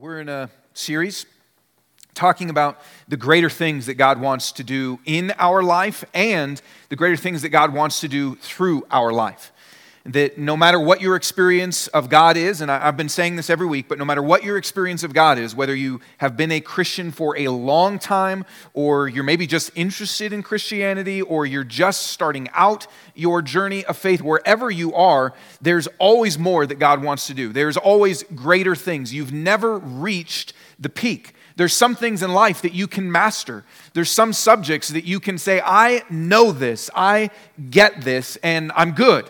We're in a series talking about the greater things that God wants to do in our life and the greater things that God wants to do through our life that no matter what your experience of God is, and I've been saying this every week, but no matter what your experience of God is, whether you have been a Christian for a long time, or you're maybe just interested in Christianity, or you're just starting out your journey of faith, wherever you are, there's always more that God wants to do. There's always greater things. You've never reached the peak. There's some things in life that you can master. There's some subjects that you can say, I know this, I get this, and I'm good.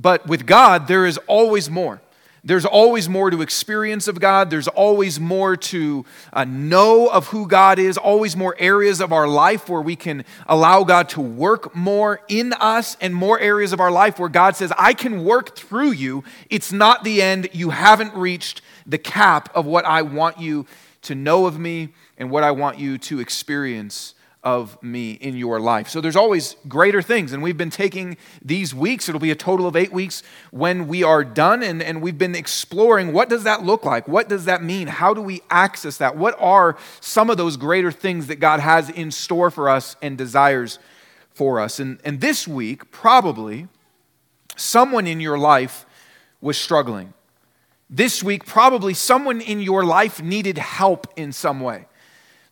But with God, there is always more. There's always more to experience of God. There's always more to uh, know of who God is, always more areas of our life where we can allow God to work more in us, and more areas of our life where God says, I can work through you. It's not the end. You haven't reached the cap of what I want you to know of me and what I want you to experience of me in your life. So there's always greater things. And we've been taking these weeks, it'll be a total of eight weeks when we are done. And, and we've been exploring what does that look like? What does that mean? How do we access that? What are some of those greater things that God has in store for us and desires for us? And, and this week, probably, someone in your life was struggling. This week, probably someone in your life needed help in some way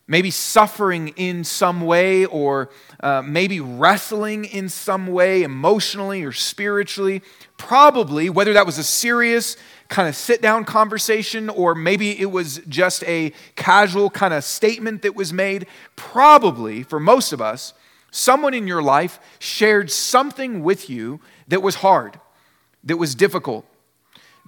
maybe suffering in some way, or uh, maybe wrestling in some way, emotionally or spiritually. Probably, whether that was a serious kind of sit down conversation, or maybe it was just a casual kind of statement that was made, probably for most of us, someone in your life shared something with you that was hard, that was difficult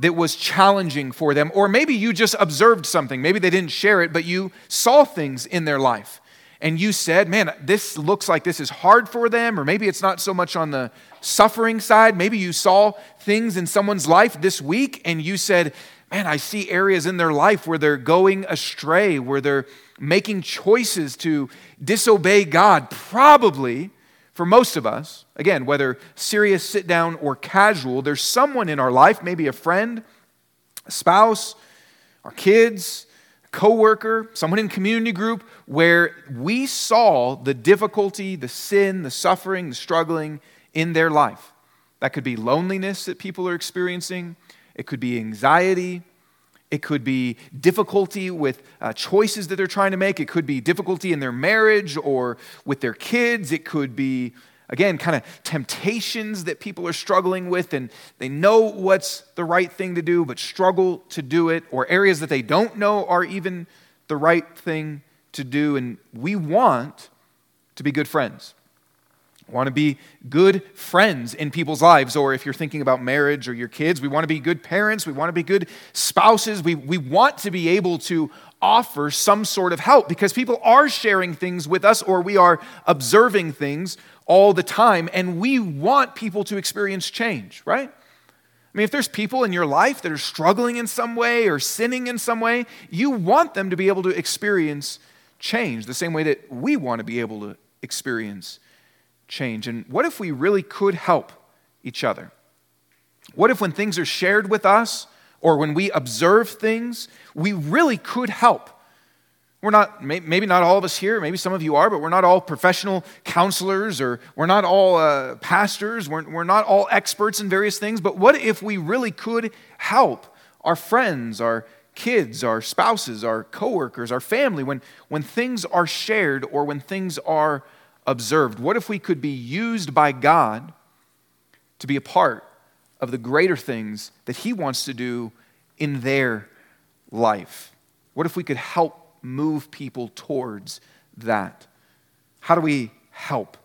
that was challenging for them, or maybe you just observed something. Maybe they didn't share it, but you saw things in their life. And you said, man, this looks like this is hard for them, or maybe it's not so much on the suffering side. Maybe you saw things in someone's life this week and you said, man, I see areas in their life where they're going astray, where they're making choices to disobey God. Probably for most of us, again, whether serious, sit down, or casual, there's someone in our life, maybe a friend, a spouse, our kids, a coworker, someone in community group, where we saw the difficulty, the sin, the suffering, the struggling in their life. That could be loneliness that people are experiencing, it could be anxiety, it could be difficulty with uh, choices that they're trying to make. It could be difficulty in their marriage or with their kids. It could be, again, kind of temptations that people are struggling with and they know what's the right thing to do but struggle to do it, or areas that they don't know are even the right thing to do. And we want to be good friends want to be good friends in people's lives, or if you're thinking about marriage or your kids, we want to be good parents, we want to be good spouses, we, we want to be able to offer some sort of help because people are sharing things with us or we are observing things all the time, and we want people to experience change, right? I mean, if there's people in your life that are struggling in some way or sinning in some way, you want them to be able to experience change the same way that we want to be able to experience change. And what if we really could help each other? What if, when things are shared with us or when we observe things, we really could help? We're not, maybe not all of us here, maybe some of you are, but we're not all professional counselors or we're not all uh, pastors, we're, we're not all experts in various things. But what if we really could help our friends, our kids, our spouses, our coworkers, our family when, when things are shared or when things are observed? What if we could be used by God to be a part of the greater things that He wants to do in their life? What if we could help move people towards that? How do we help?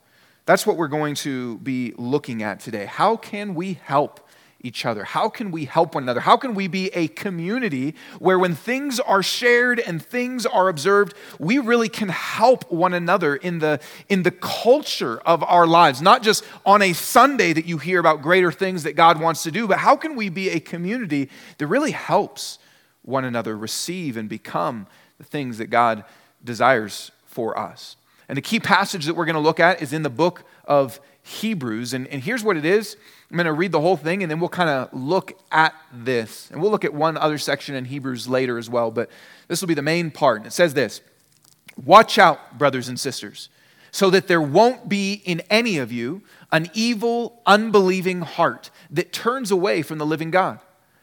That's what we're going to be looking at today. How can we help each other? How can we help one another? How can we be a community where when things are shared and things are observed, we really can help one another in the, in the culture of our lives? Not just on a Sunday that you hear about greater things that God wants to do, but how can we be a community that really helps one another receive and become the things that God desires for us? And the key passage that we're going to look at is in the book of Hebrews. And, and here's what it is I'm going to read the whole thing and then we'll kind of look at this. And we'll look at one other section in Hebrews later as well, but this will be the main part. It says this Watch out, brothers and sisters, so that there won't be in any of you an evil, unbelieving heart that turns away from the living God.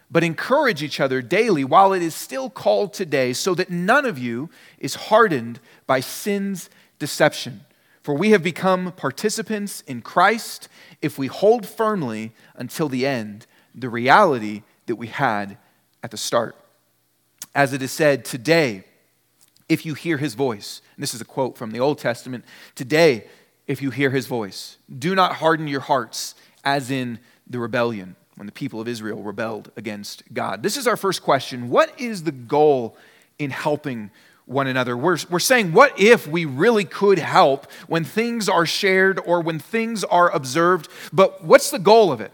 But encourage each other daily while it is still called today, so that none of you is hardened by sin's deception. For we have become participants in Christ if we hold firmly until the end the reality that we had at the start. As it is said, today, if you hear his voice, and this is a quote from the Old Testament, today, if you hear his voice, do not harden your hearts as in the rebellion when the people of Israel rebelled against God. This is our first question. What is the goal in helping one another. We're, we're saying, what if we really could help when things are shared or when things are observed? But what's the goal of it?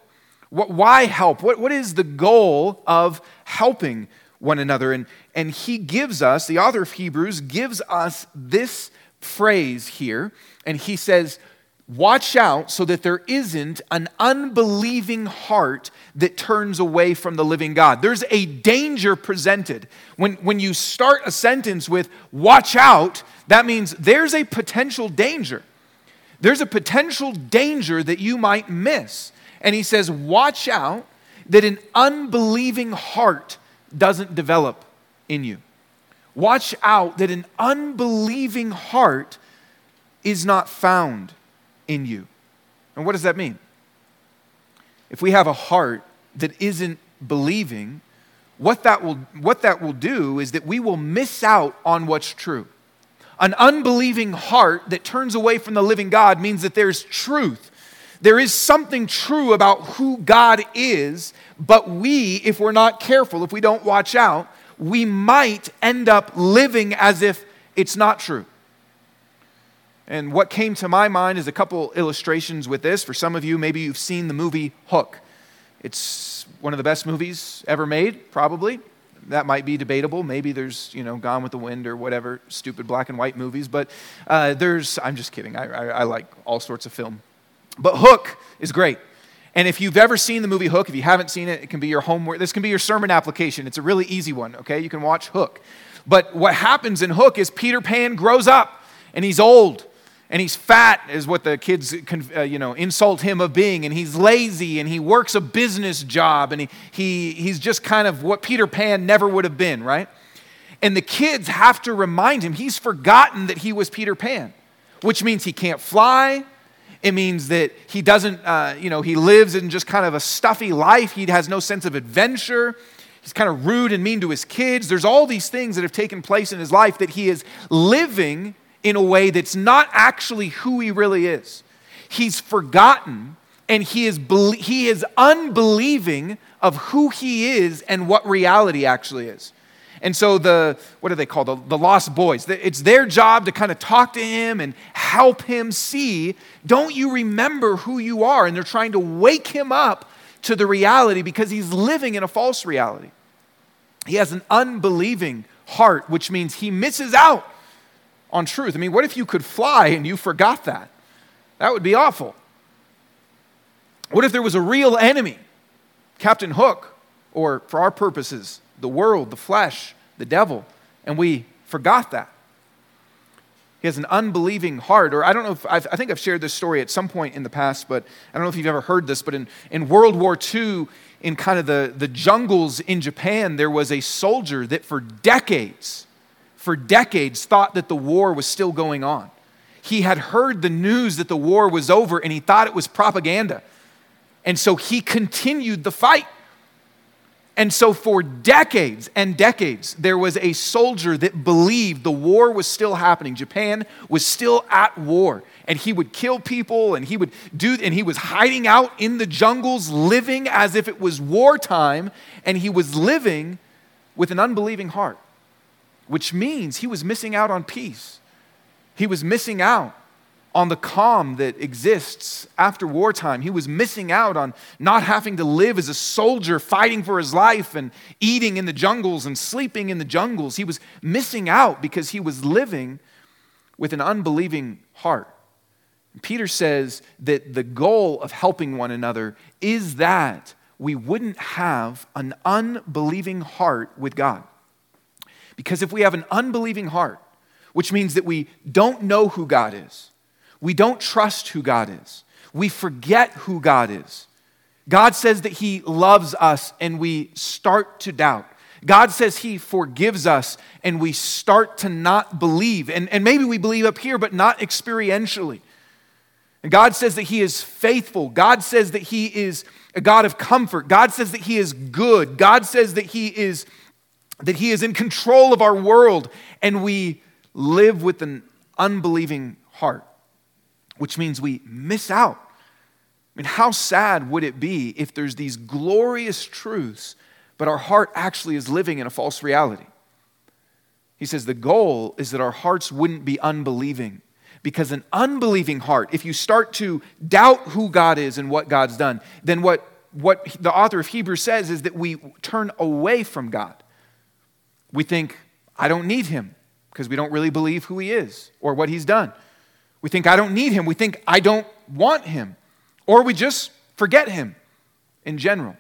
What, why help? What, what is the goal of helping one another? And, and he gives us, the author of Hebrews gives us this phrase here, and he says, Watch out so that there isn't an unbelieving heart that turns away from the living God. There's a danger presented. When, when you start a sentence with watch out, that means there's a potential danger. There's a potential danger that you might miss. And he says, watch out that an unbelieving heart doesn't develop in you. Watch out that an unbelieving heart is not found in you. And what does that mean? If we have a heart that isn't believing, what that will, what that will do is that we will miss out on what's true. An unbelieving heart that turns away from the living God means that there's truth. There is something true about who God is, but we, if we're not careful, if we don't watch out, we might end up living as if it's not true. And what came to my mind is a couple illustrations with this. For some of you, maybe you've seen the movie Hook. It's one of the best movies ever made, probably. That might be debatable. Maybe there's, you know, Gone with the Wind or whatever, stupid black and white movies. But uh, there's, I'm just kidding. I, I, I like all sorts of film. But Hook is great. And if you've ever seen the movie Hook, if you haven't seen it, it can be your homework. This can be your sermon application. It's a really easy one, okay? You can watch Hook. But what happens in Hook is Peter Pan grows up and he's old and he's fat is what the kids uh, you know insult him of being. And he's lazy and he works a business job and he, he, he's just kind of what peter pan never would have been right? And the kids have to remind him he's forgotten that he was peter pan which means he can't fly. It means that he doesn't uh, you know he lives in just kind of a stuffy life. He has no sense of adventure. He's kind of rude and mean to his kids. There's all these things that have taken place in his life that he is living in a way that's not actually who he really is. He's forgotten and he is, he is unbelieving of who he is and what reality actually is. And so the, what do they call the, the lost boys? It's their job to kind of talk to him and help him see, don't you remember who you are? And they're trying to wake him up to the reality because he's living in a false reality. He has an unbelieving heart, which means he misses out on truth. I mean, what if you could fly and you forgot that? That would be awful. What if there was a real enemy, Captain Hook, or for our purposes, the world, the flesh, the devil, and we forgot that? He has an unbelieving heart. Or I don't know if I've, i think I've shared this story at some point in the past, but I don't know if you've ever heard this. But in, in World War II, in kind of the, the jungles in Japan, there was a soldier that for decades for decades thought that the war was still going on. He had heard the news that the war was over and he thought it was propaganda. And so he continued the fight. And so, for decades and decades, there was a soldier that believed the war was still happening. Japan was still at war. And he would kill people and he would do, and he was hiding out in the jungles, living as if it was wartime. And he was living with an unbelieving heart which means he was missing out on peace. He was missing out on the calm that exists after wartime. He was missing out on not having to live as a soldier fighting for his life and eating in the jungles and sleeping in the jungles. He was missing out because he was living with an unbelieving heart. Peter says that the goal of helping one another is that we wouldn't have an unbelieving heart with God. Because if we have an unbelieving heart, which means that we don't know who God is, we don't trust who God is, we forget who God is. God says that He loves us and we start to doubt. God says He forgives us and we start to not believe. And, and maybe we believe up here, but not experientially. And God says that He is faithful. God says that He is a God of comfort. God says that He is good. God says that He is that He is in control of our world, and we live with an unbelieving heart, which means we miss out. I mean, how sad would it be if there's these glorious truths, but our heart actually is living in a false reality? He says the goal is that our hearts wouldn't be unbelieving. Because an unbelieving heart, if you start to doubt who God is and what God's done, then what, what the author of Hebrews says is that we turn away from God. We think, I don't need him because we don't really believe who he is or what he's done. We think, I don't need him. We think, I don't want him. Or we just forget him in general.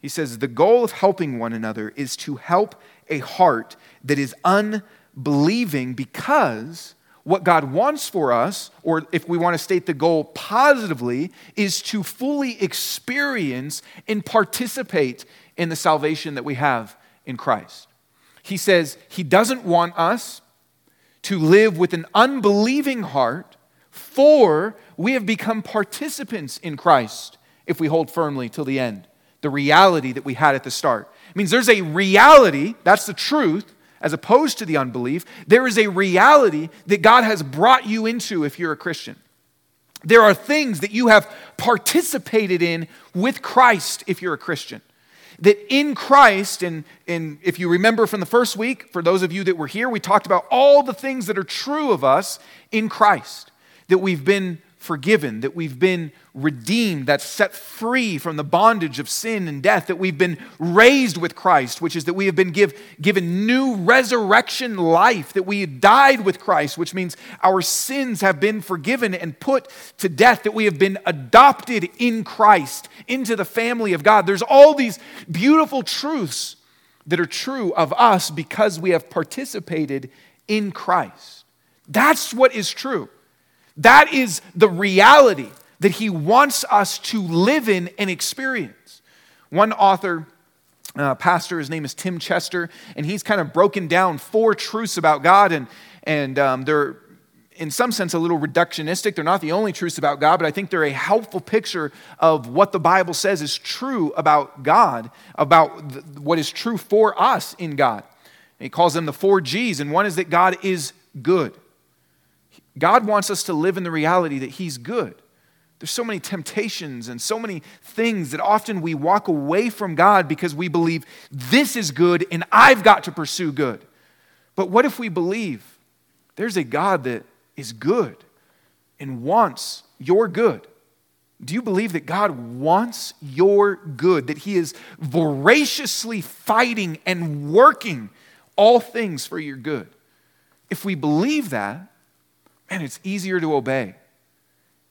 He says, the goal of helping one another is to help a heart that is unbelieving because what God wants for us, or if we want to state the goal positively, is to fully experience and participate in the salvation that we have in Christ. He says he doesn't want us to live with an unbelieving heart, for we have become participants in Christ if we hold firmly till the end. The reality that we had at the start. It means there's a reality, that's the truth, as opposed to the unbelief. There is a reality that God has brought you into if you're a Christian. There are things that you have participated in with Christ if you're a Christian that in Christ, and, and if you remember from the first week, for those of you that were here, we talked about all the things that are true of us in Christ, that we've been forgiven, that we've been redeemed, that's set free from the bondage of sin and death, that we've been raised with Christ, which is that we have been give, given new resurrection life, that we died with Christ, which means our sins have been forgiven and put to death, that we have been adopted in Christ into the family of God. There's all these beautiful truths that are true of us because we have participated in Christ. That's what is true. That is the reality that he wants us to live in and experience. One author, uh, pastor, his name is Tim Chester, and he's kind of broken down four truths about God, and, and um, they're in some sense a little reductionistic. They're not the only truths about God, but I think they're a helpful picture of what the Bible says is true about God, about th- what is true for us in God. And he calls them the four G's, and one is that God is good. God wants us to live in the reality that He's good. There's so many temptations and so many things that often we walk away from God because we believe this is good and I've got to pursue good. But what if we believe there's a God that is good and wants your good? Do you believe that God wants your good, that He is voraciously fighting and working all things for your good? If we believe that, man, it's easier to obey.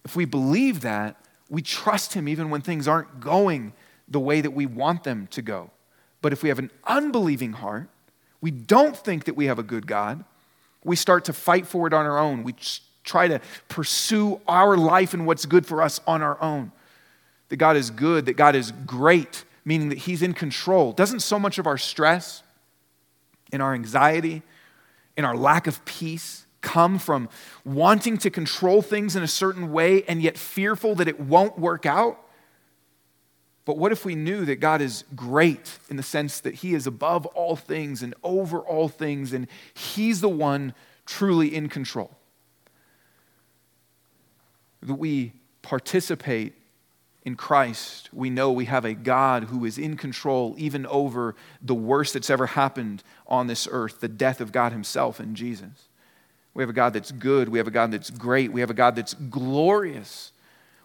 If we believe that, we trust Him even when things aren't going the way that we want them to go. But if we have an unbelieving heart, we don't think that we have a good God, we start to fight for it on our own. We try to pursue our life and what's good for us on our own. That God is good, that God is great, meaning that He's in control. Doesn't so much of our stress in our anxiety in our lack of peace come from wanting to control things in a certain way and yet fearful that it won't work out? But what if we knew that God is great in the sense that He is above all things and over all things, and He's the one truly in control? That we participate in Christ, we know we have a God who is in control even over the worst that's ever happened on this earth, the death of God Himself in Jesus. We have a God that's good. We have a God that's great. We have a God that's glorious,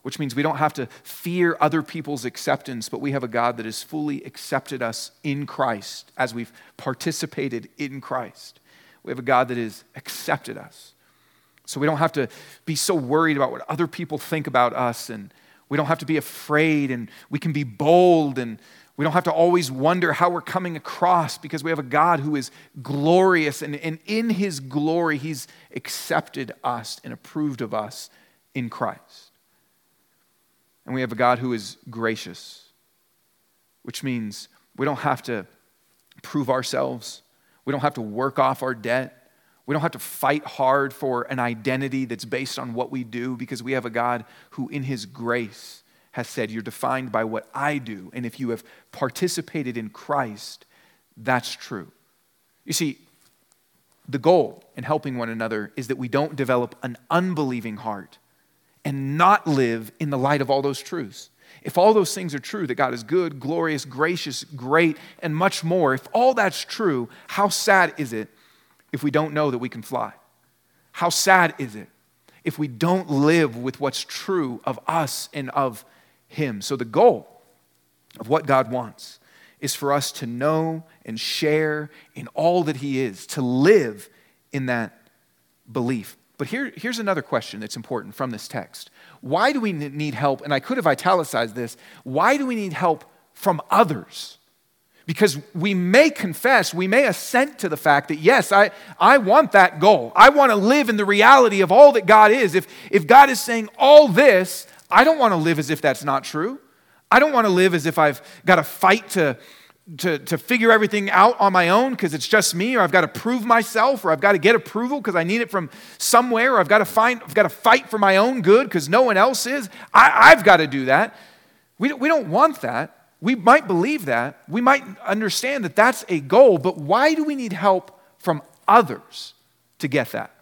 which means we don't have to fear other people's acceptance, but we have a God that has fully accepted us in Christ as we've participated in Christ. We have a God that has accepted us. So we don't have to be so worried about what other people think about us, and we don't have to be afraid, and we can be bold, and we don't have to always wonder how we're coming across because we have a God who is glorious, and, and in his glory, he's accepted us and approved of us in Christ. And we have a God who is gracious, which means we don't have to prove ourselves, we don't have to work off our debt. We don't have to fight hard for an identity that's based on what we do because we have a God who, in His grace, has said, You're defined by what I do. And if you have participated in Christ, that's true. You see, the goal in helping one another is that we don't develop an unbelieving heart and not live in the light of all those truths. If all those things are true, that God is good, glorious, gracious, great, and much more, if all that's true, how sad is it if we don't know that we can fly? How sad is it if we don't live with what's true of us and of Him? So, the goal of what God wants is for us to know and share in all that He is, to live in that belief. But here, here's another question that's important from this text. Why do we need help? And I could have italicized this. Why do we need help from others? Because we may confess, we may assent to the fact that, yes, I, I want that goal. I want to live in the reality of all that God is. If, if God is saying all this, I don't want to live as if that's not true. I don't want to live as if I've got to fight to, to, to figure everything out on my own because it's just me, or I've got to prove myself, or I've got to get approval because I need it from somewhere, or I've got to find, I've got to fight for my own good because no one else is. I, I've got to do that. We, we don't want that. We might believe that. We might understand that that's a goal, but why do we need help from others to get that?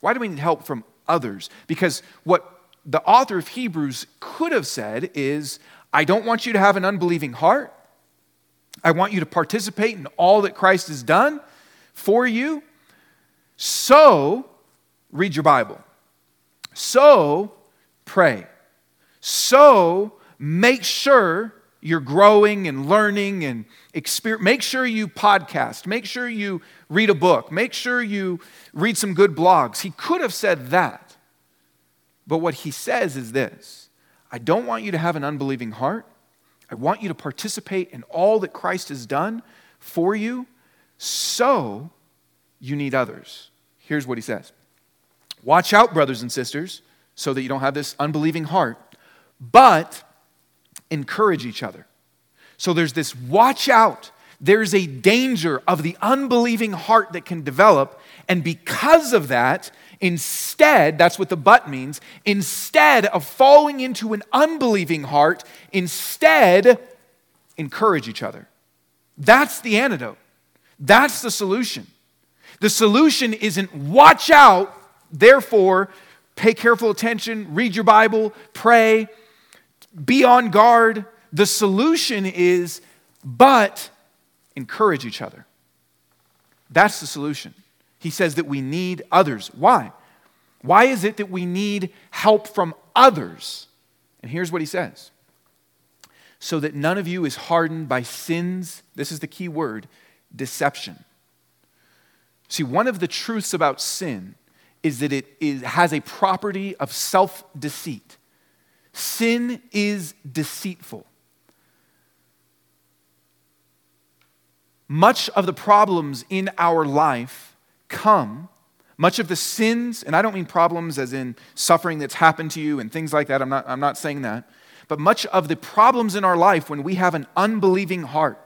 Why do we need help from others? Because what the author of Hebrews could have said is I don't want you to have an unbelieving heart. I want you to participate in all that Christ has done for you. So, read your Bible. So, pray. So, make sure you're growing and learning and experience. Make sure you podcast. Make sure you read a book. Make sure you read some good blogs. He could have said that. But what he says is this I don't want you to have an unbelieving heart. I want you to participate in all that Christ has done for you, so you need others. Here's what he says Watch out, brothers and sisters, so that you don't have this unbelieving heart, but encourage each other. So there's this watch out. There's a danger of the unbelieving heart that can develop. And because of that, instead, that's what the but means, instead of falling into an unbelieving heart, instead, encourage each other. That's the antidote. That's the solution. The solution isn't watch out, therefore, pay careful attention, read your Bible, pray, be on guard. The solution is, but encourage each other. That's the solution. He says that we need others. Why? Why is it that we need help from others? And here's what he says so that none of you is hardened by sins, this is the key word, deception. See, one of the truths about sin is that it is, has a property of self deceit. Sin is deceitful. Much of the problems in our life come, much of the sins, and I don't mean problems as in suffering that's happened to you and things like that, I'm not, I'm not saying that, but much of the problems in our life when we have an unbelieving heart,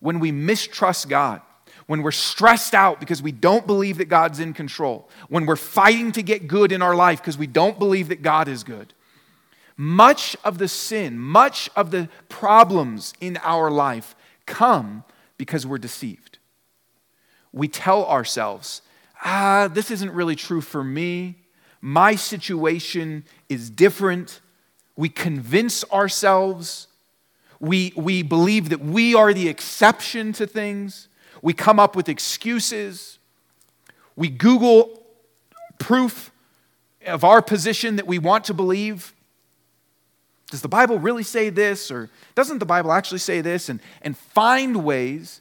when we mistrust God, when we're stressed out because we don't believe that God's in control, when we're fighting to get good in our life because we don't believe that God is good, much of the sin, much of the problems in our life come because we're deceived. We tell ourselves, ah, this isn't really true for me. My situation is different. We convince ourselves. We, we believe that we are the exception to things. We come up with excuses. We Google proof of our position that we want to believe. Does the Bible really say this? Or doesn't the Bible actually say this? And, and find ways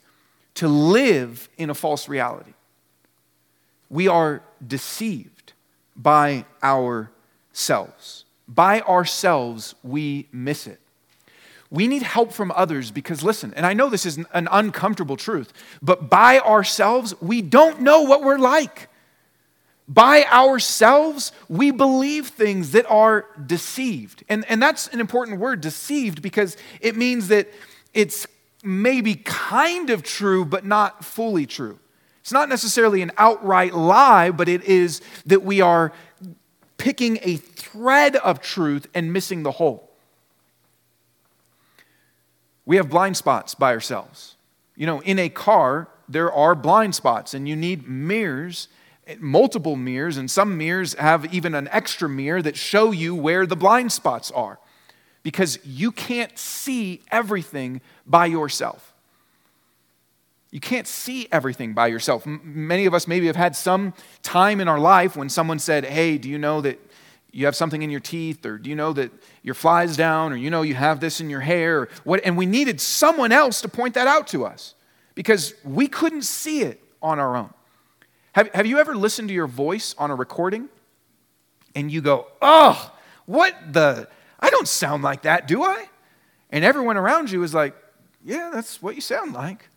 to live in a false reality. we are deceived by ourselves. By ourselves, we miss it. We need help from others because, listen, and I know this is an uncomfortable truth, but by ourselves, we don't know what we're like. By ourselves, we believe things that are deceived. And, and that's an important word, deceived, because it means that it's maybe kind of true, but not fully true. It's not necessarily an outright lie, but it is that we are picking a thread of truth and missing the whole. We have blind spots by ourselves. You know, in a car, there are blind spots, and you need mirrors, multiple mirrors, and some mirrors have even an extra mirror that show you where the blind spots are because you can't see everything by yourself. You can't see everything by yourself. Many of us maybe have had some time in our life when someone said, Hey, do you know that you have something in your teeth? Or do you know that your fly's down? Or you know you have this in your hair? Or what? And we needed someone else to point that out to us because we couldn't see it on our own. Have, have you ever listened to your voice on a recording and you go, Oh, what the? I don't sound like that, do I? And everyone around you is like, Yeah, that's what you sound like.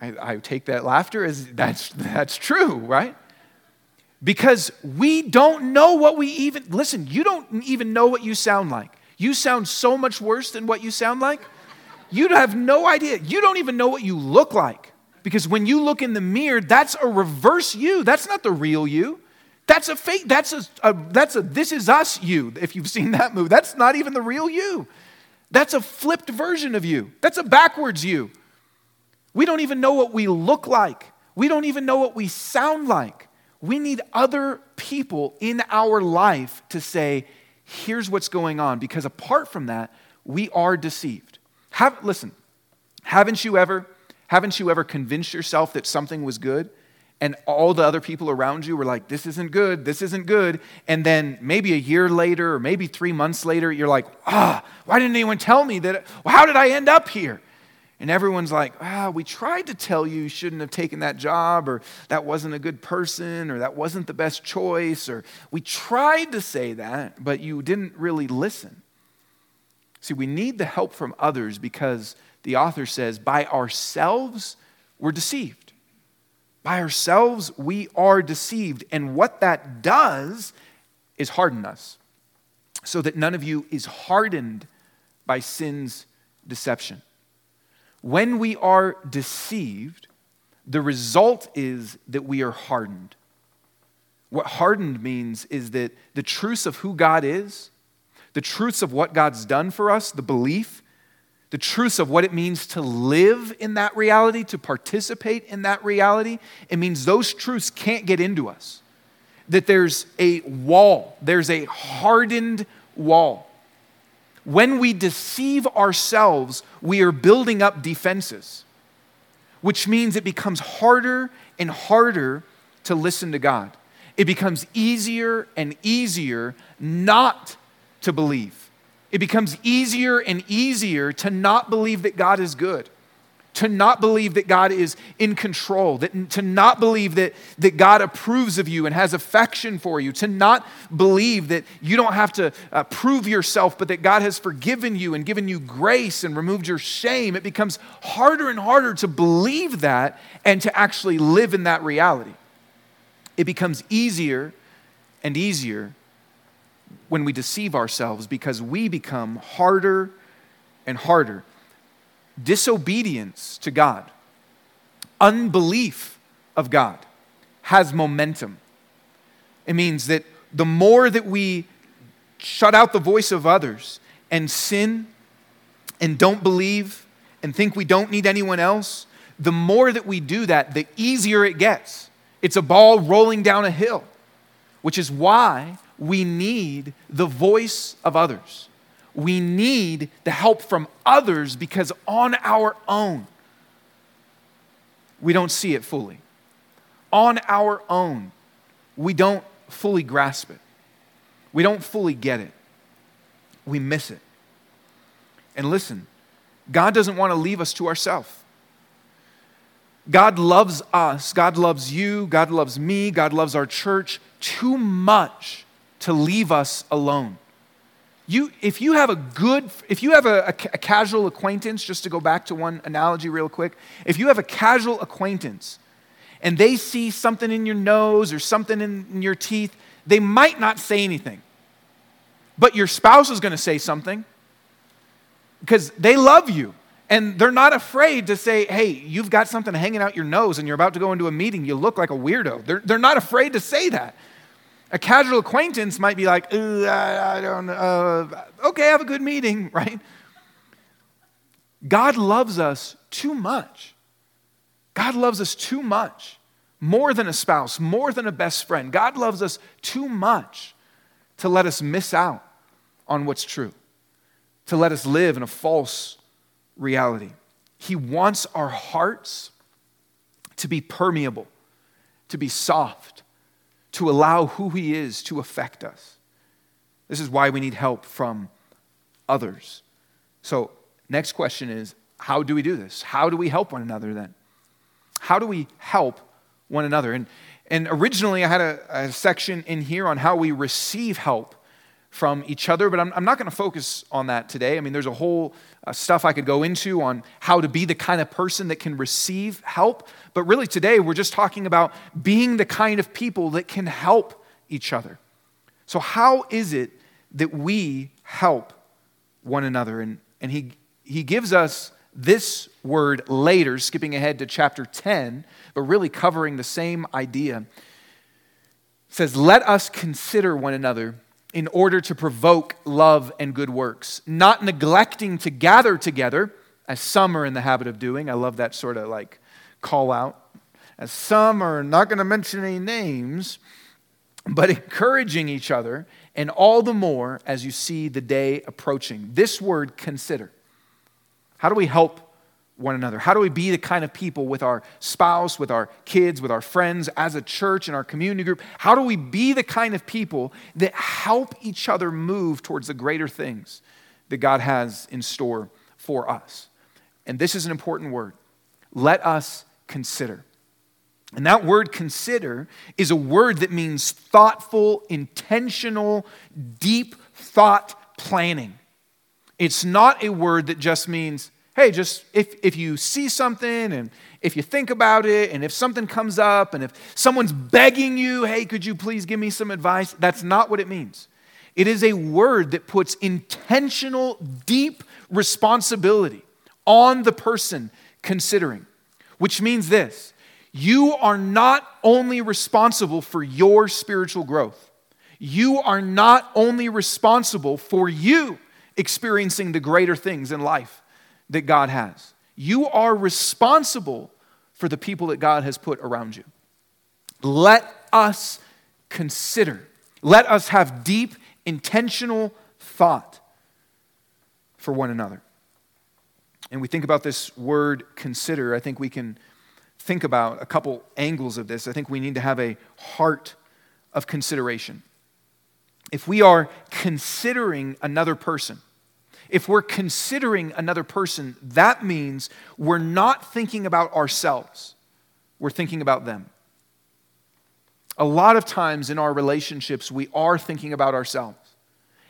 I, I take that laughter as that's, that's true, right? Because we don't know what we even, listen, you don't even know what you sound like. You sound so much worse than what you sound like. You have no idea. You don't even know what you look like. Because when you look in the mirror, that's a reverse you. That's not the real you. That's a fake, that's a, a, that's a this is us you, if you've seen that movie. That's not even the real you. That's a flipped version of you. That's a backwards you. We don't even know what we look like. We don't even know what we sound like. We need other people in our life to say, here's what's going on. Because apart from that, we are deceived. Have, listen, haven't you ever, haven't you ever convinced yourself that something was good? And all the other people around you were like, this isn't good, this isn't good. And then maybe a year later, or maybe three months later, you're like, ah, why didn't anyone tell me that? Well, how did I end up here? And everyone's like, ah, we tried to tell you you shouldn't have taken that job, or that wasn't a good person, or that wasn't the best choice, or we tried to say that, but you didn't really listen. See, we need the help from others because the author says, by ourselves, we're deceived. By ourselves, we are deceived. And what that does is harden us so that none of you is hardened by sin's deception. When we are deceived, the result is that we are hardened. What hardened means is that the truths of who God is, the truths of what God's done for us, the belief, the truths of what it means to live in that reality, to participate in that reality, it means those truths can't get into us. That there's a wall, there's a hardened wall. When we deceive ourselves, we are building up defenses, which means it becomes harder and harder to listen to God. It becomes easier and easier not to believe. It becomes easier and easier to not believe that God is good to not believe that God is in control, that, to not believe that, that God approves of you and has affection for you, to not believe that you don't have to uh, prove yourself, but that God has forgiven you and given you grace and removed your shame. It becomes harder and harder to believe that and to actually live in that reality. It becomes easier and easier when we deceive ourselves because we become harder and harder disobedience to God, unbelief of God, has momentum. It means that the more that we shut out the voice of others and sin and don't believe and think we don't need anyone else, the more that we do that, the easier it gets. It's a ball rolling down a hill, which is why we need the voice of others we need the help from others because on our own, we don't see it fully. On our own, we don't fully grasp it. We don't fully get it. We miss it. And listen, God doesn't want to leave us to ourselves. God loves us, God loves you, God loves me, God loves our church too much to leave us alone. You, if you have a good, if you have a, a, a, casual acquaintance, just to go back to one analogy real quick, if you have a casual acquaintance and they see something in your nose or something in, in your teeth, they might not say anything. But your spouse is going to say something because they love you. And they're not afraid to say, hey, you've got something hanging out your nose and you're about to go into a meeting. You look like a weirdo. They're, they're not afraid to say that. A casual acquaintance might be like, I, I don't know. Uh, okay, have a good meeting, right? God loves us too much. God loves us too much. More than a spouse, more than a best friend. God loves us too much to let us miss out on what's true, to let us live in a false reality. He wants our hearts to be permeable, to be soft, to allow who He is to affect us. This is why we need help from others. So, next question is how do we do this? How do we help one another then? How do we help one another? And, and originally, I had a, a section in here on how we receive help from each other, but I'm, I'm not going to focus on that today. I mean, there's a whole uh, stuff I could go into on how to be the kind of person that can receive help. But really, today, we're just talking about being the kind of people that can help each other. So, how is it that we help one another? And, and he, he gives us this word later, skipping ahead to chapter 10, but really covering the same idea. It says, Let us consider one another in order to provoke love and good works, not neglecting to gather together, as some are in the habit of doing. I love that sort of like call out. As some are not going to mention any names, but encouraging each other, and all the more as you see the day approaching. This word, consider. How do we help one another? How do we be the kind of people with our spouse, with our kids, with our friends, as a church, in our community group? How do we be the kind of people that help each other move towards the greater things that God has in store for us? And this is an important word. Let us consider. And that word consider is a word that means thoughtful, intentional, deep thought planning. It's not a word that just means, hey, just if, if you see something and if you think about it and if something comes up and if someone's begging you, hey, could you please give me some advice? That's not what it means. It is a word that puts intentional, deep responsibility on the person considering, which means this you are not only responsible for your spiritual growth, you are not only responsible for you experiencing the greater things in life that God has. You are responsible for the people that God has put around you. Let us consider, let us have deep, intentional thought for one another. And we think about this word consider, I think we can think about a couple angles of this. I think we need to have a heart of consideration. If we are considering another person, if we're considering another person, that means we're not thinking about ourselves, we're thinking about them. A lot of times in our relationships, we are thinking about ourselves.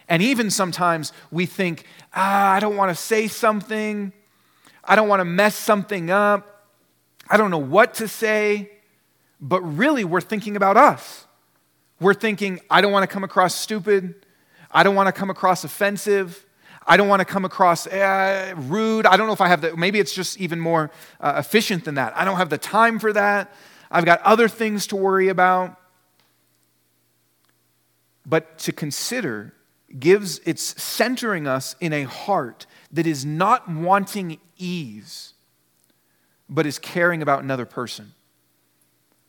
And even sometimes we think, ah, I don't want to say something. I don't want to mess something up. I don't know what to say. But really, we're thinking about us. We're thinking, I don't want to come across stupid. I don't want to come across offensive. I don't want to come across eh, rude. I don't know if I have the, maybe it's just even more uh, efficient than that. I don't have the time for that. I've got other things to worry about. But to consider gives, it's centering us in a heart that is not wanting ease, but is caring about another person.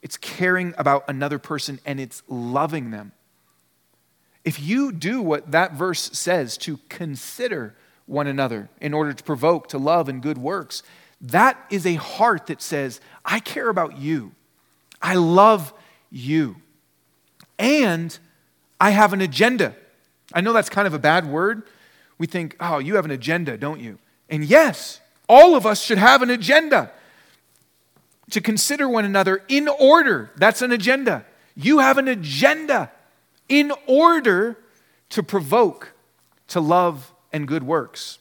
It's caring about another person and it's loving them. If you do what that verse says to consider one another in order to provoke to love and good works, that is a heart that says, I care about you. I love you. And I have an agenda. I know that's kind of a bad word. We think, oh, you have an agenda, don't you? And yes, all of us should have an agenda. to consider one another in order. That's an agenda. You have an agenda in order to provoke to love and good works.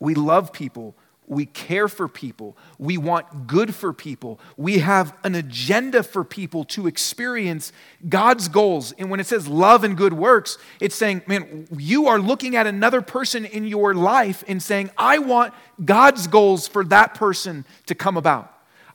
We love people. We care for people. We want good for people. We have an agenda for people to experience God's goals. And when it says love and good works, it's saying, man, you are looking at another person in your life and saying, I want God's goals for that person to come about.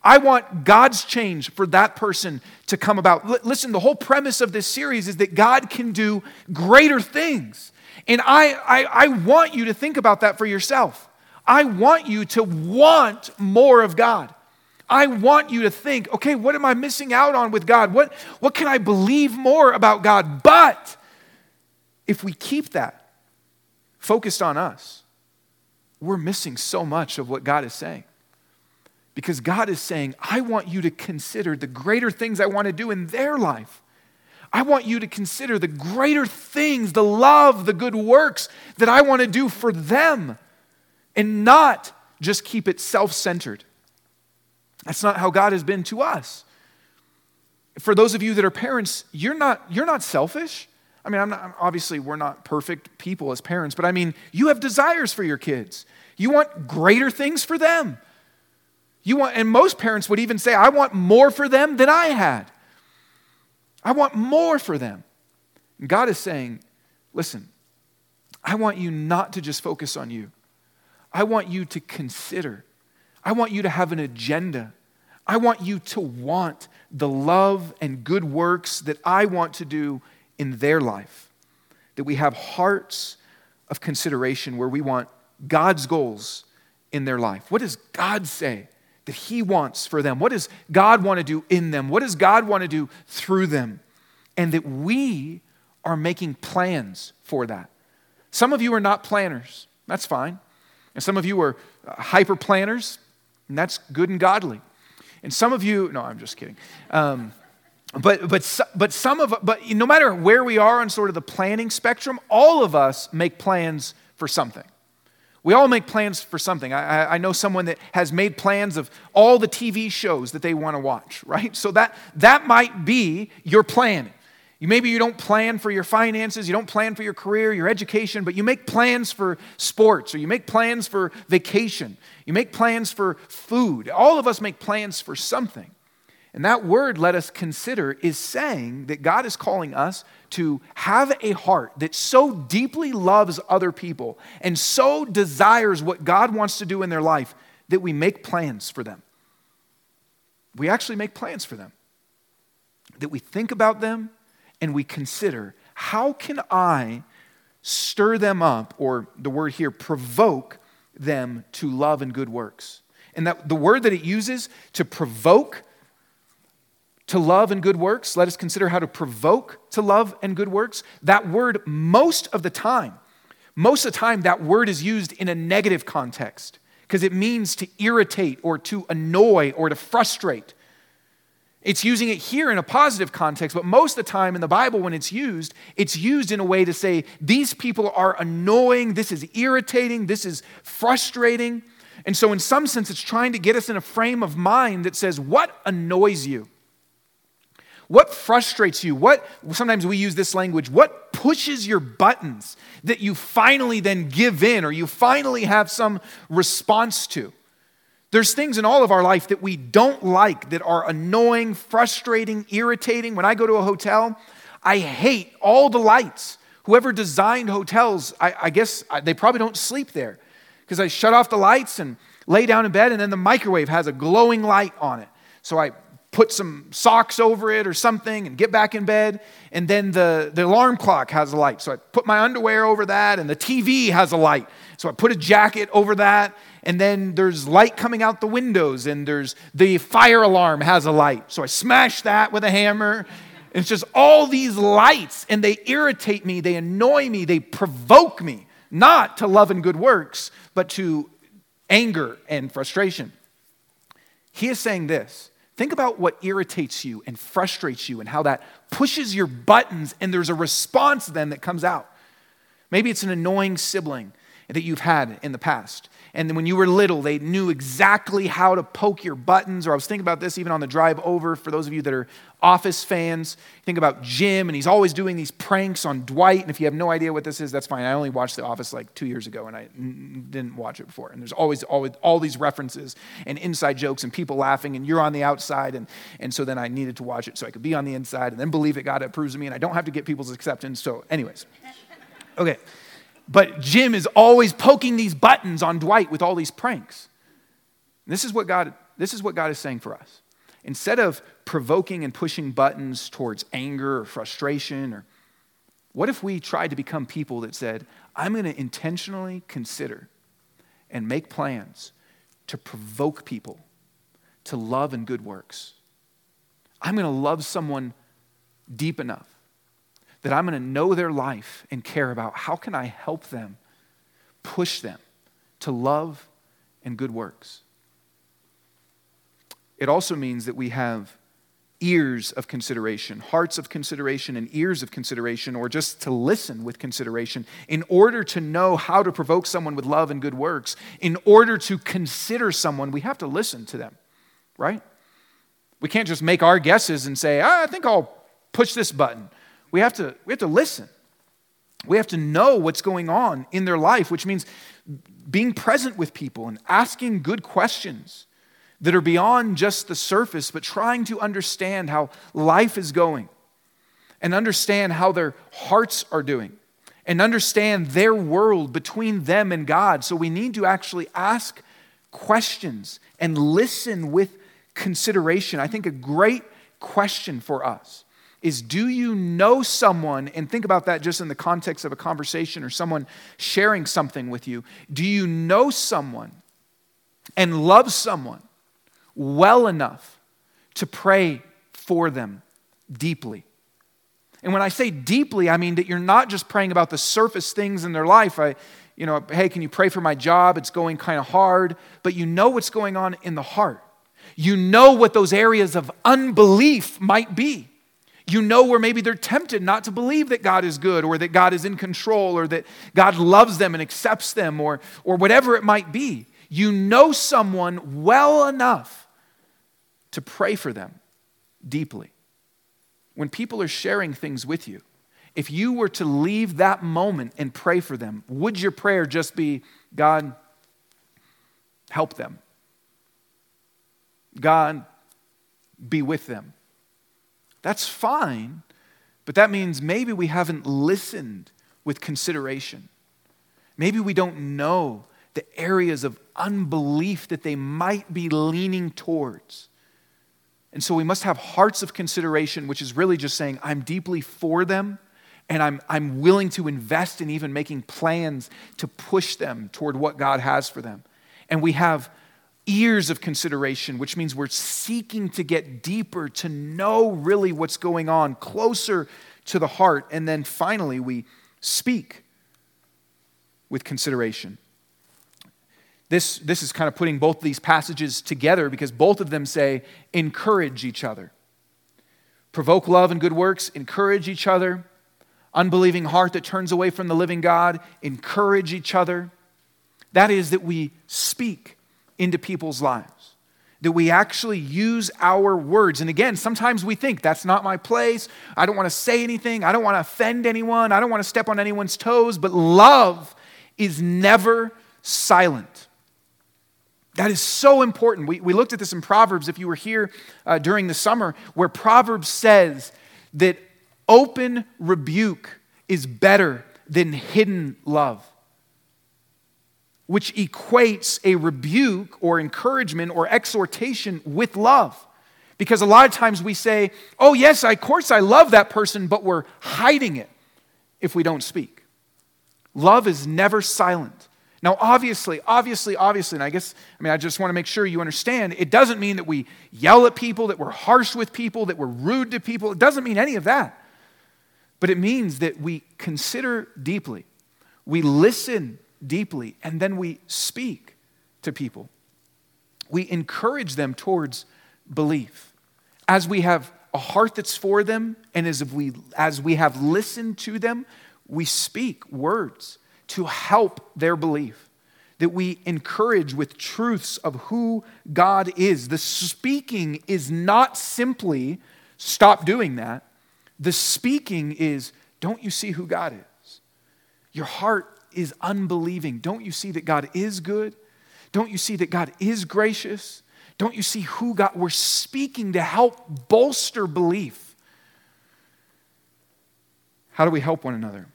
I want God's change for that person to come about. L- listen, the whole premise of this series is that God can do greater things. And I, I, I want you to think about that for yourself. I want you to want more of God. I want you to think, okay, what am I missing out on with God? What, what can I believe more about God? But if we keep that focused on us, we're missing so much of what God is saying. Because God is saying, I want you to consider the greater things I want to do in their life. I want you to consider the greater things, the love, the good works that I want to do for them and not just keep it self centered. That's not how God has been to us. For those of you that are parents, you're not, you're not selfish. I mean, not, obviously, we're not perfect people as parents, but I mean, you have desires for your kids. You want greater things for them. You want, and most parents would even say, I want more for them than I had. I want more for them. And God is saying, listen, I want you not to just focus on you. I want you to consider. I want you to have an agenda. I want you to want the love and good works that I want to do in their life. That we have hearts of consideration where we want God's goals in their life. What does God say that He wants for them? What does God want to do in them? What does God want to do through them? And that we are making plans for that. Some of you are not planners. That's fine. And some of you are uh, hyper planners, and that's good and godly. And some of you, no, I'm just kidding. Um, but, but, but some of, but no matter where we are on sort of the planning spectrum, all of us make plans for something. We all make plans for something. I, I know someone that has made plans of all the TV shows that they want to watch, right? So that, that might be your plan. You, maybe you don't plan for your finances, you don't plan for your career, your education, but you make plans for sports or you make plans for vacation. You make plans for food. All of us make plans for something. And that word, let us consider, is saying that God is calling us to have a heart that so deeply loves other people and so desires what God wants to do in their life that we make plans for them. We actually make plans for them. That we think about them, and we consider how can I stir them up, or the word here, provoke them to love and good works. And that the word that it uses to provoke to love and good works, let us consider how to provoke to love and good works. That word, most of the time, most of the time, that word is used in a negative context because it means to irritate or to annoy or to frustrate. It's using it here in a positive context, but most of the time in the Bible, when it's used, it's used in a way to say, these people are annoying, this is irritating, this is frustrating. And so, in some sense, it's trying to get us in a frame of mind that says, what annoys you? What frustrates you? What, sometimes we use this language, what pushes your buttons that you finally then give in or you finally have some response to? There's things in all of our life that we don't like, that are annoying, frustrating, irritating. When I go to a hotel, I hate all the lights. Whoever designed hotels, I, I guess they probably don't sleep there because I shut off the lights and lay down in bed, and then the microwave has a glowing light on it. So I put some socks over it or something and get back in bed. And then the, the alarm clock has a light. So I put my underwear over that, and the TV has a light. So I put a jacket over that and then there's light coming out the windows, and there's the fire alarm has a light. So I smash that with a hammer. It's just all these lights, and they irritate me, they annoy me, they provoke me, not to love and good works, but to anger and frustration. He is saying this think about what irritates you and frustrates you, and how that pushes your buttons, and there's a response then that comes out. Maybe it's an annoying sibling that you've had in the past. And when you were little, they knew exactly how to poke your buttons. Or I was thinking about this even on the drive over for those of you that are Office fans. Think about Jim, and he's always doing these pranks on Dwight. And if you have no idea what this is, that's fine. I only watched The Office like two years ago, and I didn't watch it before. And there's always, always all these references and inside jokes and people laughing, and you're on the outside. And, and so then I needed to watch it so I could be on the inside and then believe that God approves of me, and I don't have to get people's acceptance. So, anyways. Okay. But Jim is always poking these buttons on Dwight with all these pranks. This is what God, this is what God is saying for us. Instead of provoking and pushing buttons towards anger or frustration, or what if we tried to become people that said, I'm going to intentionally consider and make plans to provoke people to love and good works? I'm going to love someone deep enough that I'm going to know their life and care about how can I help them, push them to love and good works. It also means that we have ears of consideration, hearts of consideration, and ears of consideration, or just to listen with consideration, in order to know how to provoke someone with love and good works. In order to consider someone, we have to listen to them, right? We can't just make our guesses and say, ah, I think I'll push this button. We have to, we have to listen. We have to know what's going on in their life, which means being present with people and asking good questions that are beyond just the surface, but trying to understand how life is going and understand how their hearts are doing and understand their world between them and God. So we need to actually ask questions and listen with consideration. I think a great question for us is do you know someone, and think about that just in the context of a conversation or someone sharing something with you. Do you know someone and love someone well enough to pray for them deeply? And when I say deeply, I mean that you're not just praying about the surface things in their life. I, you know, hey, can you pray for my job? It's going kind of hard, but you know what's going on in the heart. You know what those areas of unbelief might be you know where maybe they're tempted not to believe that God is good or that God is in control or that God loves them and accepts them or, or whatever it might be. You know someone well enough to pray for them deeply. When people are sharing things with you, if you were to leave that moment and pray for them, would your prayer just be, God, help them? God, be with them? That's fine, but that means maybe we haven't listened with consideration. Maybe we don't know the areas of unbelief that they might be leaning towards. And so we must have hearts of consideration, which is really just saying, I'm deeply for them and I'm, I'm willing to invest in even making plans to push them toward what God has for them. And we have ears of consideration, which means we're seeking to get deeper, to know really what's going on, closer to the heart. And then finally, we speak with consideration. This, this is kind of putting both these passages together because both of them say, encourage each other. Provoke love and good works, encourage each other. Unbelieving heart that turns away from the living God, encourage each other. That is, that we speak into people's lives. That we actually use our words. And again, sometimes we think that's not my place. I don't want to say anything. I don't want to offend anyone. I don't want to step on anyone's toes. But love is never silent. That is so important. We, we looked at this in Proverbs, if you were here uh, during the summer, where Proverbs says that open rebuke is better than hidden love which equates a rebuke or encouragement or exhortation with love. Because a lot of times we say, oh, yes, of course I love that person, but we're hiding it if we don't speak. Love is never silent. Now, obviously, obviously, obviously, and I guess, I mean, I just want to make sure you understand, it doesn't mean that we yell at people, that we're harsh with people, that we're rude to people. It doesn't mean any of that. But it means that we consider deeply, we listen deeply, and then we speak to people. We encourage them towards belief. As we have a heart that's for them, and as we, as we have listened to them, we speak words to help their belief, that we encourage with truths of who God is. The speaking is not simply stop doing that. The speaking is don't you see who God is? Your heart is unbelieving. Don't you see that God is good? Don't you see that God is gracious? Don't you see who God? We're speaking to help bolster belief. How do we help one another?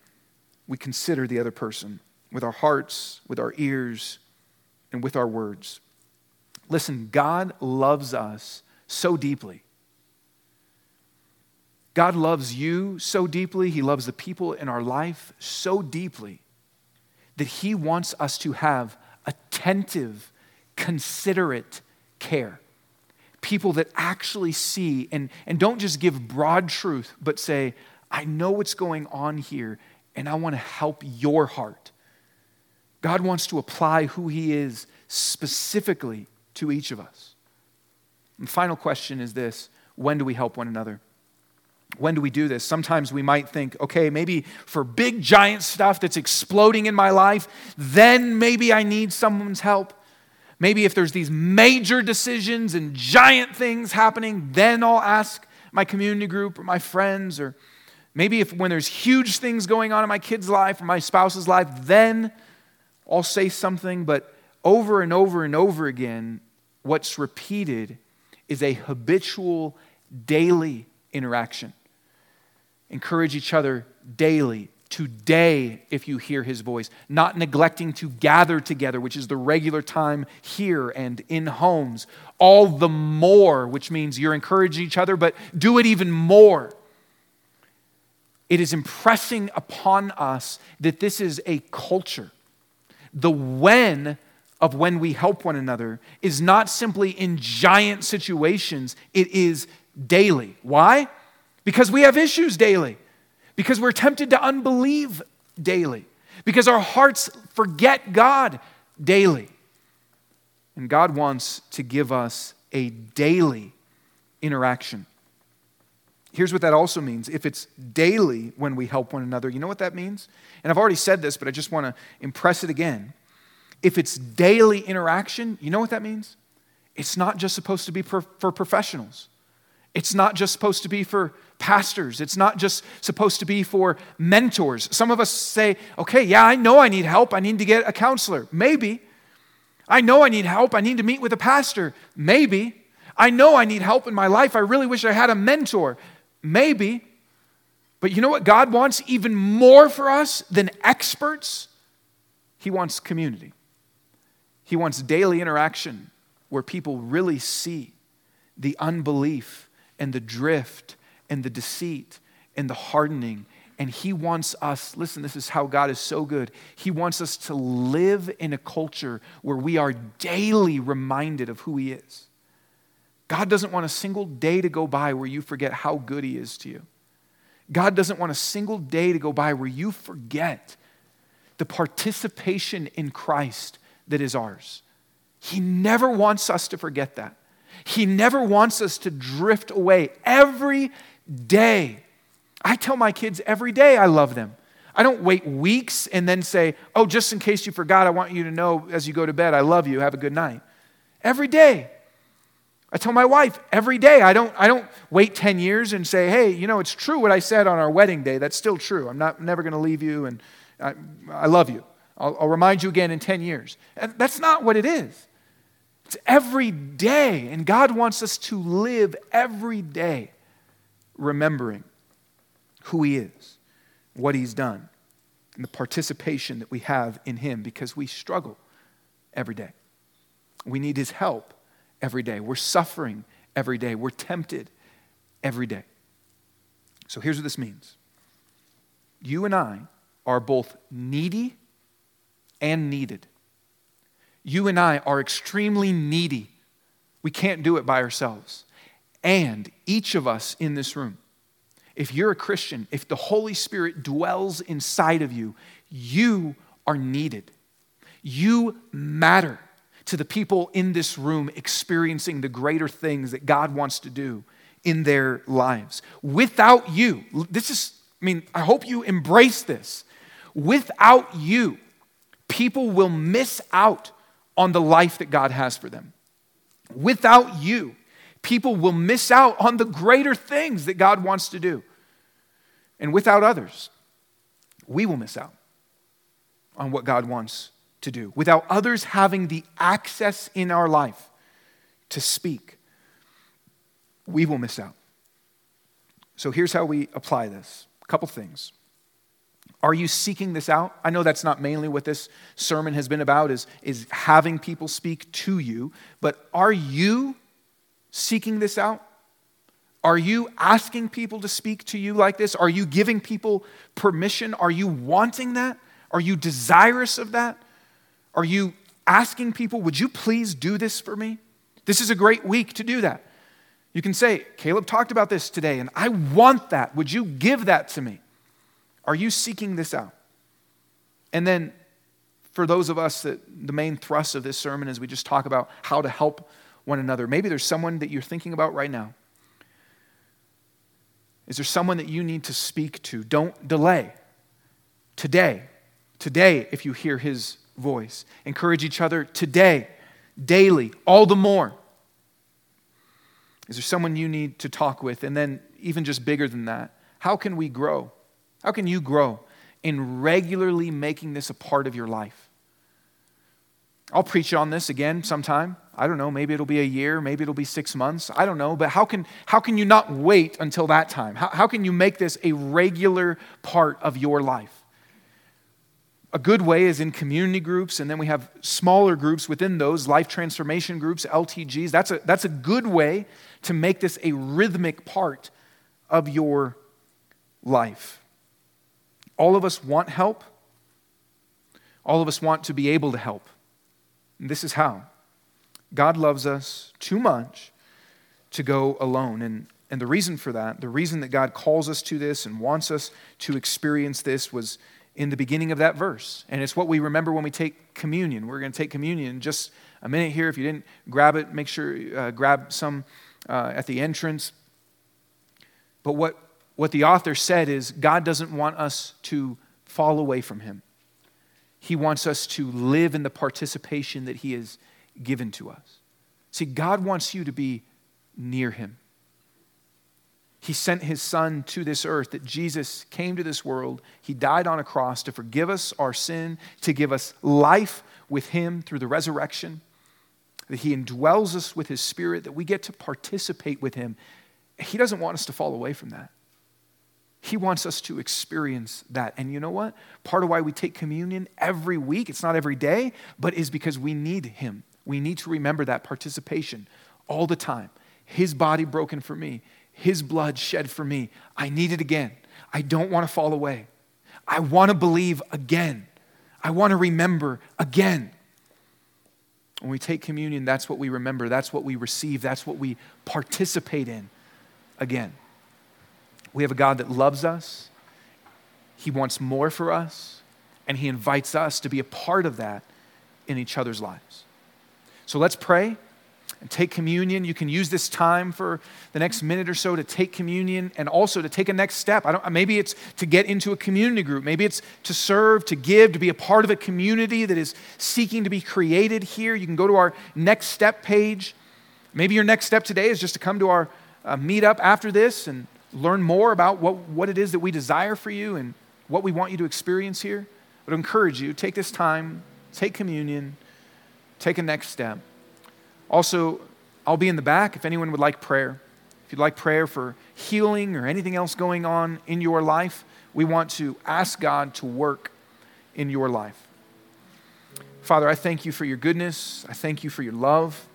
We consider the other person with our hearts, with our ears, and with our words. Listen, God loves us so deeply. God loves you so deeply. He loves the people in our life so deeply that He wants us to have attentive, considerate care. People that actually see and, and don't just give broad truth, but say, I know what's going on here and I want to help your heart. God wants to apply who He is specifically to each of us. And the final question is this when do we help one another? When do we do this? Sometimes we might think, okay, maybe for big giant stuff that's exploding in my life, then maybe I need someone's help. Maybe if there's these major decisions and giant things happening, then I'll ask my community group or my friends. Or maybe if when there's huge things going on in my kid's life or my spouse's life, then I'll say something. But over and over and over again, what's repeated is a habitual, daily interaction encourage each other daily. Today, if you hear his voice, not neglecting to gather together, which is the regular time here and in homes. All the more, which means you're encouraging each other, but do it even more. It is impressing upon us that this is a culture. The when of when we help one another is not simply in giant situations, it is daily. Why? Because we have issues daily, because we're tempted to unbelieve daily, because our hearts forget God daily. And God wants to give us a daily interaction. Here's what that also means. If it's daily when we help one another, you know what that means? And I've already said this, but I just want to impress it again. If it's daily interaction, you know what that means? It's not just supposed to be for, for professionals. It's not just supposed to be for pastors. It's not just supposed to be for mentors. Some of us say, okay, yeah, I know I need help. I need to get a counselor. Maybe. I know I need help. I need to meet with a pastor. Maybe. I know I need help in my life. I really wish I had a mentor. Maybe. But you know what God wants even more for us than experts? He wants community. He wants daily interaction where people really see the unbelief and the drift and the deceit and the hardening. And He wants us, listen, this is how God is so good. He wants us to live in a culture where we are daily reminded of who He is. God doesn't want a single day to go by where you forget how good He is to you. God doesn't want a single day to go by where you forget the participation in Christ that is ours. He never wants us to forget that. He never wants us to drift away. Every day, I tell my kids every day I love them. I don't wait weeks and then say, oh, just in case you forgot, I want you to know as you go to bed, I love you. Have a good night. Every day. I tell my wife every day. I don't, I don't wait 10 years and say, hey, you know, it's true what I said on our wedding day. That's still true. I'm not, never going to leave you and I, I love you. I'll, I'll remind you again in 10 years. And that's not what it is. It's every day. And God wants us to live every day remembering who He is, what He's done, and the participation that we have in Him because we struggle every day. We need His help every day. We're suffering every day. We're tempted every day. So here's what this means you and I are both needy and needed. You and I are extremely needy. We can't do it by ourselves. And each of us in this room, if you're a Christian, if the Holy Spirit dwells inside of you, you are needed. You matter to the people in this room experiencing the greater things that God wants to do in their lives. Without you, this is, I mean, I hope you embrace this. Without you, people will miss out on the life that God has for them. Without you, people will miss out on the greater things that God wants to do. And without others, we will miss out on what God wants to do. Without others having the access in our life to speak, we will miss out. So here's how we apply this a couple things. Are you seeking this out? I know that's not mainly what this sermon has been about is, is having people speak to you, but are you seeking this out? Are you asking people to speak to you like this? Are you giving people permission? Are you wanting that? Are you desirous of that? Are you asking people, would you please do this for me? This is a great week to do that. You can say, Caleb talked about this today, and I want that. Would you give that to me? Are you seeking this out? And then, for those of us that the main thrust of this sermon is we just talk about how to help one another. Maybe there's someone that you're thinking about right now. Is there someone that you need to speak to? Don't delay. Today, today, if you hear his voice, encourage each other today, daily, all the more. Is there someone you need to talk with? And then, even just bigger than that, how can we grow? How can you grow in regularly making this a part of your life? I'll preach on this again sometime. I don't know, maybe it'll be a year, maybe it'll be six months. I don't know, but how can, how can you not wait until that time? How, how can you make this a regular part of your life? A good way is in community groups, and then we have smaller groups within those, life transformation groups, LTGs. That's a, that's a good way to make this a rhythmic part of your life. All of us want help. All of us want to be able to help. And this is how God loves us too much to go alone. And, and the reason for that, the reason that God calls us to this and wants us to experience this was in the beginning of that verse. And it's what we remember when we take communion. We're going to take communion just a minute here. If you didn't grab it, make sure uh, grab some uh, at the entrance. But what, what the author said is God doesn't want us to fall away from Him. He wants us to live in the participation that He has given to us. See, God wants you to be near Him. He sent his son to this earth, that Jesus came to this world. He died on a cross to forgive us our sin, to give us life with him through the resurrection, that he indwells us with his spirit, that we get to participate with him. He doesn't want us to fall away from that. He wants us to experience that. And you know what? Part of why we take communion every week, it's not every day, but is because we need him. We need to remember that participation all the time. His body broken for me, his blood shed for me. I need it again. I don't want to fall away. I want to believe again. I want to remember again. When we take communion, that's what we remember, that's what we receive, that's what we participate in again. We have a God that loves us, He wants more for us, and He invites us to be a part of that in each other's lives. So let's pray and take communion. You can use this time for the next minute or so to take communion and also to take a next step. I don't, maybe it's to get into a community group. Maybe it's to serve, to give, to be a part of a community that is seeking to be created here. You can go to our next step page. Maybe your next step today is just to come to our uh, meetup after this and learn more about what, what it is that we desire for you and what we want you to experience here. But I encourage you, take this time, take communion, take a next step. Also, I'll be in the back if anyone would like prayer. If you'd like prayer for healing or anything else going on in your life, we want to ask God to work in your life. Father, I thank you for your goodness. I thank you for your love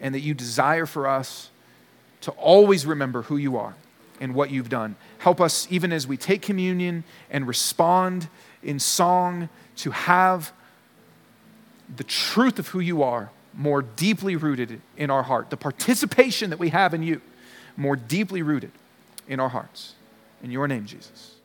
and that you desire for us to always remember who you are and what you've done. Help us, even as we take communion and respond in song, to have the truth of who you are more deeply rooted in our heart. The participation that we have in you, more deeply rooted in our hearts. In your name, Jesus.